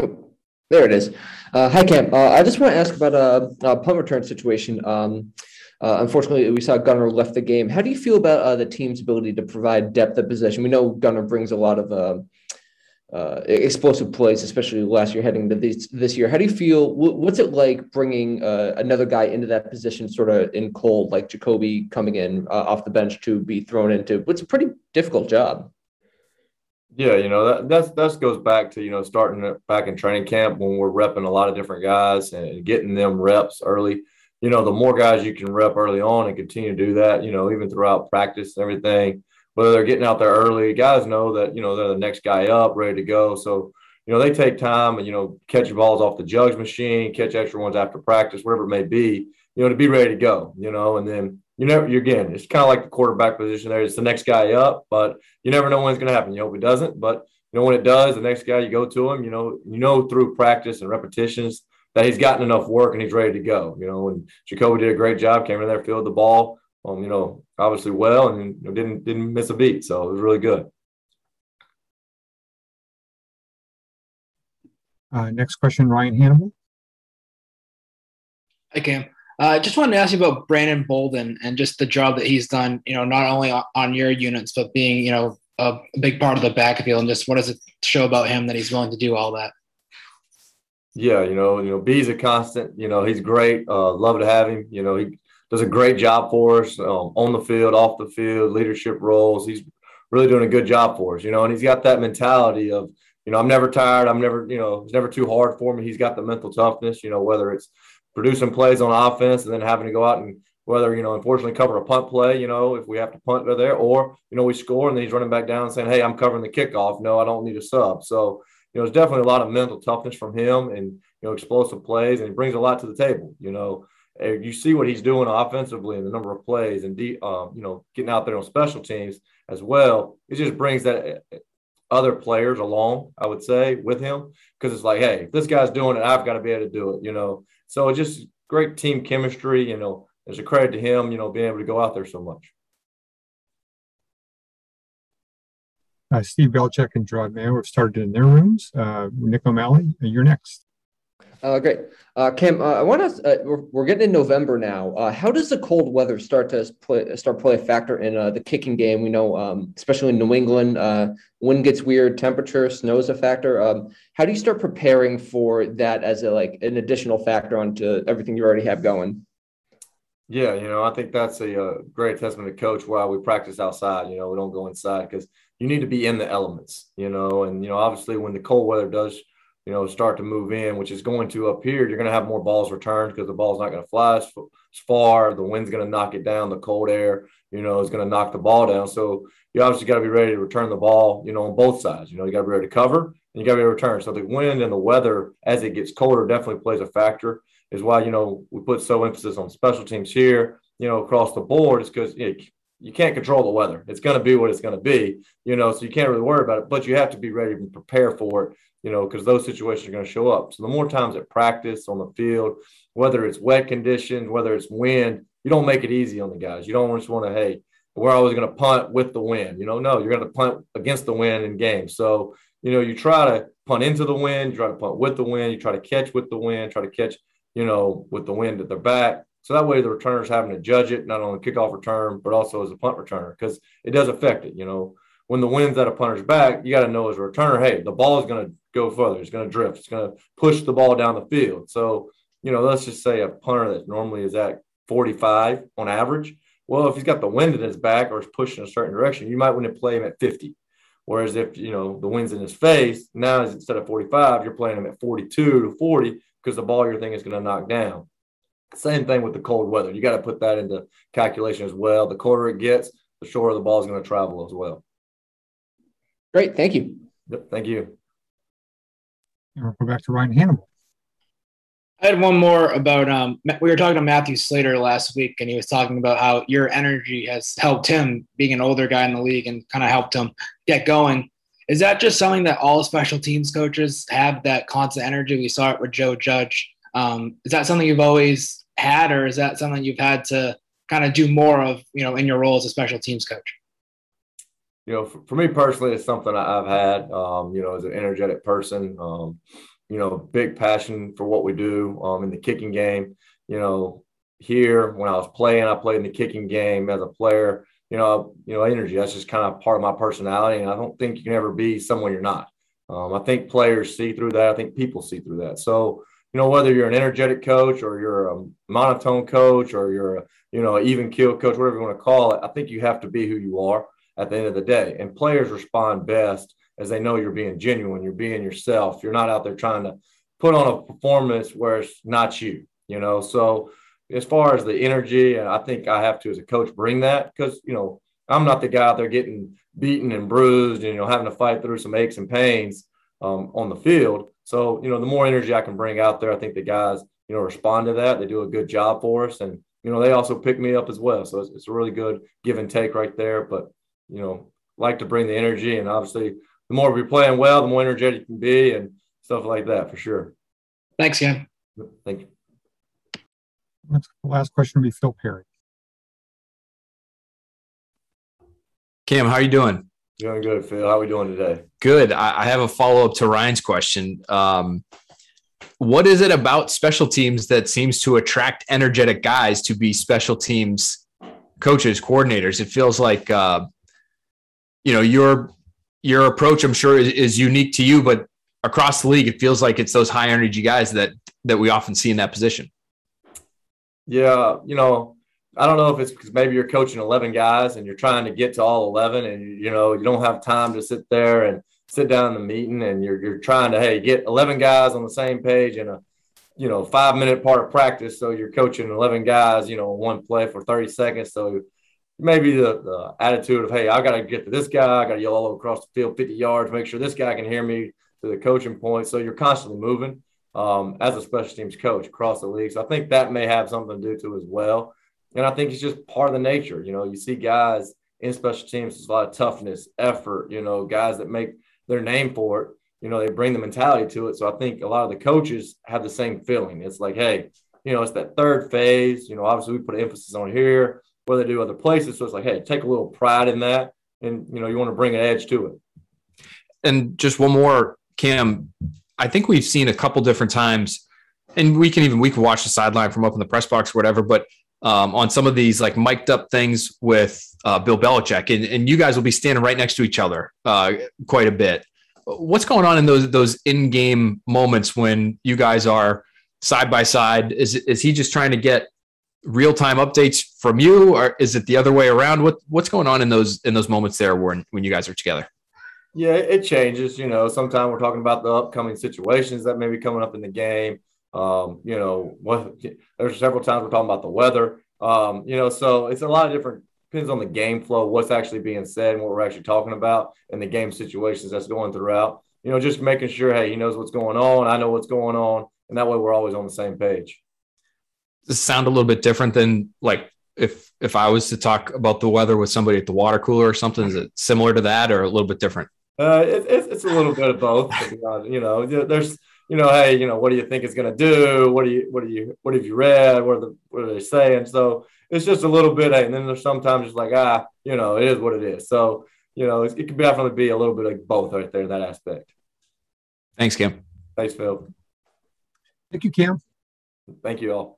Oh, there it is. Uh, hi, Cam. Uh, I just want to ask about a, a punt return situation. Um, uh, unfortunately, we saw Gunner left the game. How do you feel about uh, the team's ability to provide depth at position? We know Gunner brings a lot of uh, uh, explosive plays, especially last year heading to this this year. How do you feel? What's it like bringing another guy into that position, sort of in cold, like Jakobi coming in off the bench to be thrown into? What's a pretty difficult job. Yeah, you know that that's that goes back to you know starting back in training camp when we're repping a lot of different guys and getting them reps early. You know, the more guys you can rep early on and continue to do that, you know, even throughout practice and everything, whether they're getting out there early, guys know that, you know, they're the next guy up, ready to go. So, you know, they take time and, you know, catch balls off the jugs machine, catch extra ones after practice, wherever it may be, you know, to be ready to go, you know, and then you never, you again, it's kind of like the quarterback position there. It's the next guy up, but you never know when it's going to happen. You hope it doesn't, but you know, when it does, the next guy you go to him, you know, you know, through practice and repetitions that he's gotten enough work and he's ready to go, you know, and Jakobi did a great job, came in there, filled the ball, um, you know, obviously well, and you know, didn't didn't miss a beat. So it was really good. Uh, next question, Ryan Hannable Hi, Cam. I uh, just wanted to ask you about Brandon Bolden and just the job that he's done, you know, not only on your units, but being, you know, a big part of the backfield and just what does it show about him that he's willing to do all that? Yeah, you know, you know, B's a constant. You know, he's great. Uh, love to have him. You know, he does a great job for us um, on the field, off the field, leadership roles. He's really doing a good job for us, you know, and he's got that mentality of, you know, I'm never tired. I'm never, you know, it's never too hard for me. He's got the mental toughness, you know, whether it's producing plays on offense and then having to go out and whether, you know, unfortunately cover a punt play, you know, if we have to punt there, or, you know, we score and then he's running back down saying, Hey, I'm covering the kickoff. No, I don't need a sub. So, you know, there's definitely a lot of mental toughness from him and, you know, explosive plays and he brings a lot to the table, you know, you see what he's doing offensively and the number of plays and de- um, you know getting out there on special teams as well. It just brings that other players along, I would say, with him because it's like, hey, if this guy's doing it, I've got to be able to do it, you know. So it's just great team chemistry, you know. There's a credit to him, you know, being able to go out there so much. Uh, Steve Belichick and Jerod Mayo have started in their rooms. Uh, Nick O'Malley, you're next. Uh, great. Uh, Cam, uh, I want to, uh, we're, we're, getting in November now. Uh, how does the cold weather start to play, start play a factor in uh, the kicking game? We know, um, especially in New England, wind gets weird, temperature, snow is a factor. Um, how do you start preparing for that as a, like an additional factor onto everything you already have going? Yeah, you know, I think that's a, a great testament to coach why we practice outside. You know, we don't go inside because you need to be in the elements, you know, and, you know, obviously when the cold weather does – you know, start to move in, which is going to up here. You're going to have more balls returned because the ball's not going to fly as, far. The wind's going to knock it down. The cold air, you know, is going to knock the ball down. So you obviously got to be ready to return the ball, you know, on both sides. You know, you got to be ready to cover and you got to be able to return. So the wind and the weather as it gets colder definitely plays a factor. Is why you know we put so emphasis on special teams here. You know, across the board, is because know, you can't control the weather. It's going to be what it's going to be. You know, so you can't really worry about it. But you have to be ready to prepare for it you know, because those situations are going to show up. So the more times at practice on the field, whether it's wet conditions, whether it's wind, you don't make it easy on the guys. You don't just want to, hey, we're always going to punt with the wind. You know, no, you're going to punt against the wind in games. So, you know, you try to punt into the wind, you try to punt with the wind, you try to catch with the wind, try to catch, you know, with the wind at their back. So that way the returner's having to judge it, not only kickoff return, but also as a punt returner, because it does affect it. You know, when the wind's at a punter's back, you got to know as a returner, hey, the ball is going to go further. It's going to drift. It's going to push the ball down the field. So, you know, let's just say a punter that normally is at 45 on average. Well, if he's got the wind in his back or is pushing a certain direction, you might want to play him at 50. Whereas if, you know, the wind's in his face, now instead of 45, you're playing him at 42 to 40 because the ball you're thinking is going to knock down. Same thing with the cold weather. You got to put that into calculation as well. The colder it gets, the shorter the ball is going to travel as well. Great. Thank you. Yep. Thank you. And we'll go back to Ryan Hannable. I had one more about um, we were talking to Matthew Slater last week, and he was talking about how your energy has helped him being an older guy in the league and kind of helped him get going. Is that just something that all special teams coaches have that constant energy? We saw it with Joe Judge. Um, is that something you've always had, or is that something you've had to kind of do more of, you know, in your role as a special teams coach? you know, for, for, me personally, it's something I've had, um, you know, as an energetic person. Um, you know, big passion for what we do um, in the kicking game. You know, here when I was playing, I played in the kicking game as a player. You know, you know, energy. That's just kind of part of my personality, and I don't think you can ever be someone you're not. Um, I think players see through that. I think people see through that. So, you know, whether you're an energetic coach or you're a monotone coach or you're a, you know, even kill coach, whatever you want to call it, I think you have to be who you are at the end of the day. And players respond best as they know you're being genuine, you're being yourself. You're not out there trying to put on a performance where it's not you, you know. So as far as the energy, and I think I have to as a coach bring that because, you know, I'm not the guy out there getting beaten and bruised and, you know, having to fight through some aches and pains um, on the field. So, you know, the more energy I can bring out there, I think the guys, you know, respond to that. They do a good job for us. And, you know, they also pick me up as well. So it's, it's a really good give and take right there. But, you know, like to bring the energy. And obviously, the more we're playing well, the more energetic you can be and stuff like that for sure. Thanks, Cam. Thank you. Last question will be Phil Perry. Cam, how are you doing? Doing good, Phil. How are we doing today? Good. I, I have a follow up to Ryan's question. Um, what is it about special teams that seems to attract energetic guys to be special teams coaches, coordinators? It feels like, uh, you know, your your approach, I'm sure, is, is unique to you, but across the league, it feels like it's those high energy guys that that we often see in that position. Yeah, you know, I don't know if it's because maybe you're coaching 11 guys and you're trying to get to all 11 and you know, you don't have time to sit there and sit down in the meeting and you're, you're trying to, hey, get 11 guys on the same page in a, you know, five minute part of practice. So you're coaching 11 guys, you know, one play for 30 seconds. So maybe the, the attitude of, hey, I got to get to this guy. I got to yell all across the field 50 yards, make sure this guy can hear me to the coaching point. So you're constantly moving um, as a special teams coach across the league. So I think that may have something to do to as well. And I think it's just part of the nature. You know, you see guys in special teams, there's a lot of toughness, effort, you know, guys that make their name for it. You know, they bring the mentality to it. So I think a lot of the coaches have the same feeling. It's like, hey, you know, it's that third phase. You know, obviously we put emphasis on here, where they do other places. So it's like, hey, take a little pride in that. And, you know, you want to bring an edge to it. And just one more, Cam, I think we've seen a couple different times, and we can even, we can watch the sideline from up in the press box or whatever, but um, on some of these like mic'd up things with uh, Bill Belichick, and, and you guys will be standing right next to each other uh, quite a bit. What's going on in those those in game moments when you guys are side by side? Is is he just trying to get real time updates from you, or is it the other way around? What what's going on in those in those moments there when when you guys are together? Yeah, it changes. You know, sometimes we're talking about the upcoming situations that may be coming up in the game. Um, you know, what there's several times we're talking about the weather. Um, you know, so it's a lot of different depends on the game flow, what's actually being said and what we're actually talking about and the game situations that's going throughout. You know, just making sure, hey, he knows what's going on, I know what's going on, and that way we're always on the same page. Does sound a little bit different than like if if I was to talk about the weather with somebody at the water cooler or something? Is it similar to that or a little bit different? Uh, it, it's a little bit of both. you know, there's you know, hey, you know, what do you think it's going to do? What do you, what do you, what have you read? What are the, what are they saying? So it's just a little bit, hey, and then there's sometimes just like, ah, you know, it is what it is. So, you know, it, it can definitely be a little bit of both right there, that aspect. Thanks, Kim. Thanks, Phil. Thank you, Kim. Thank you all.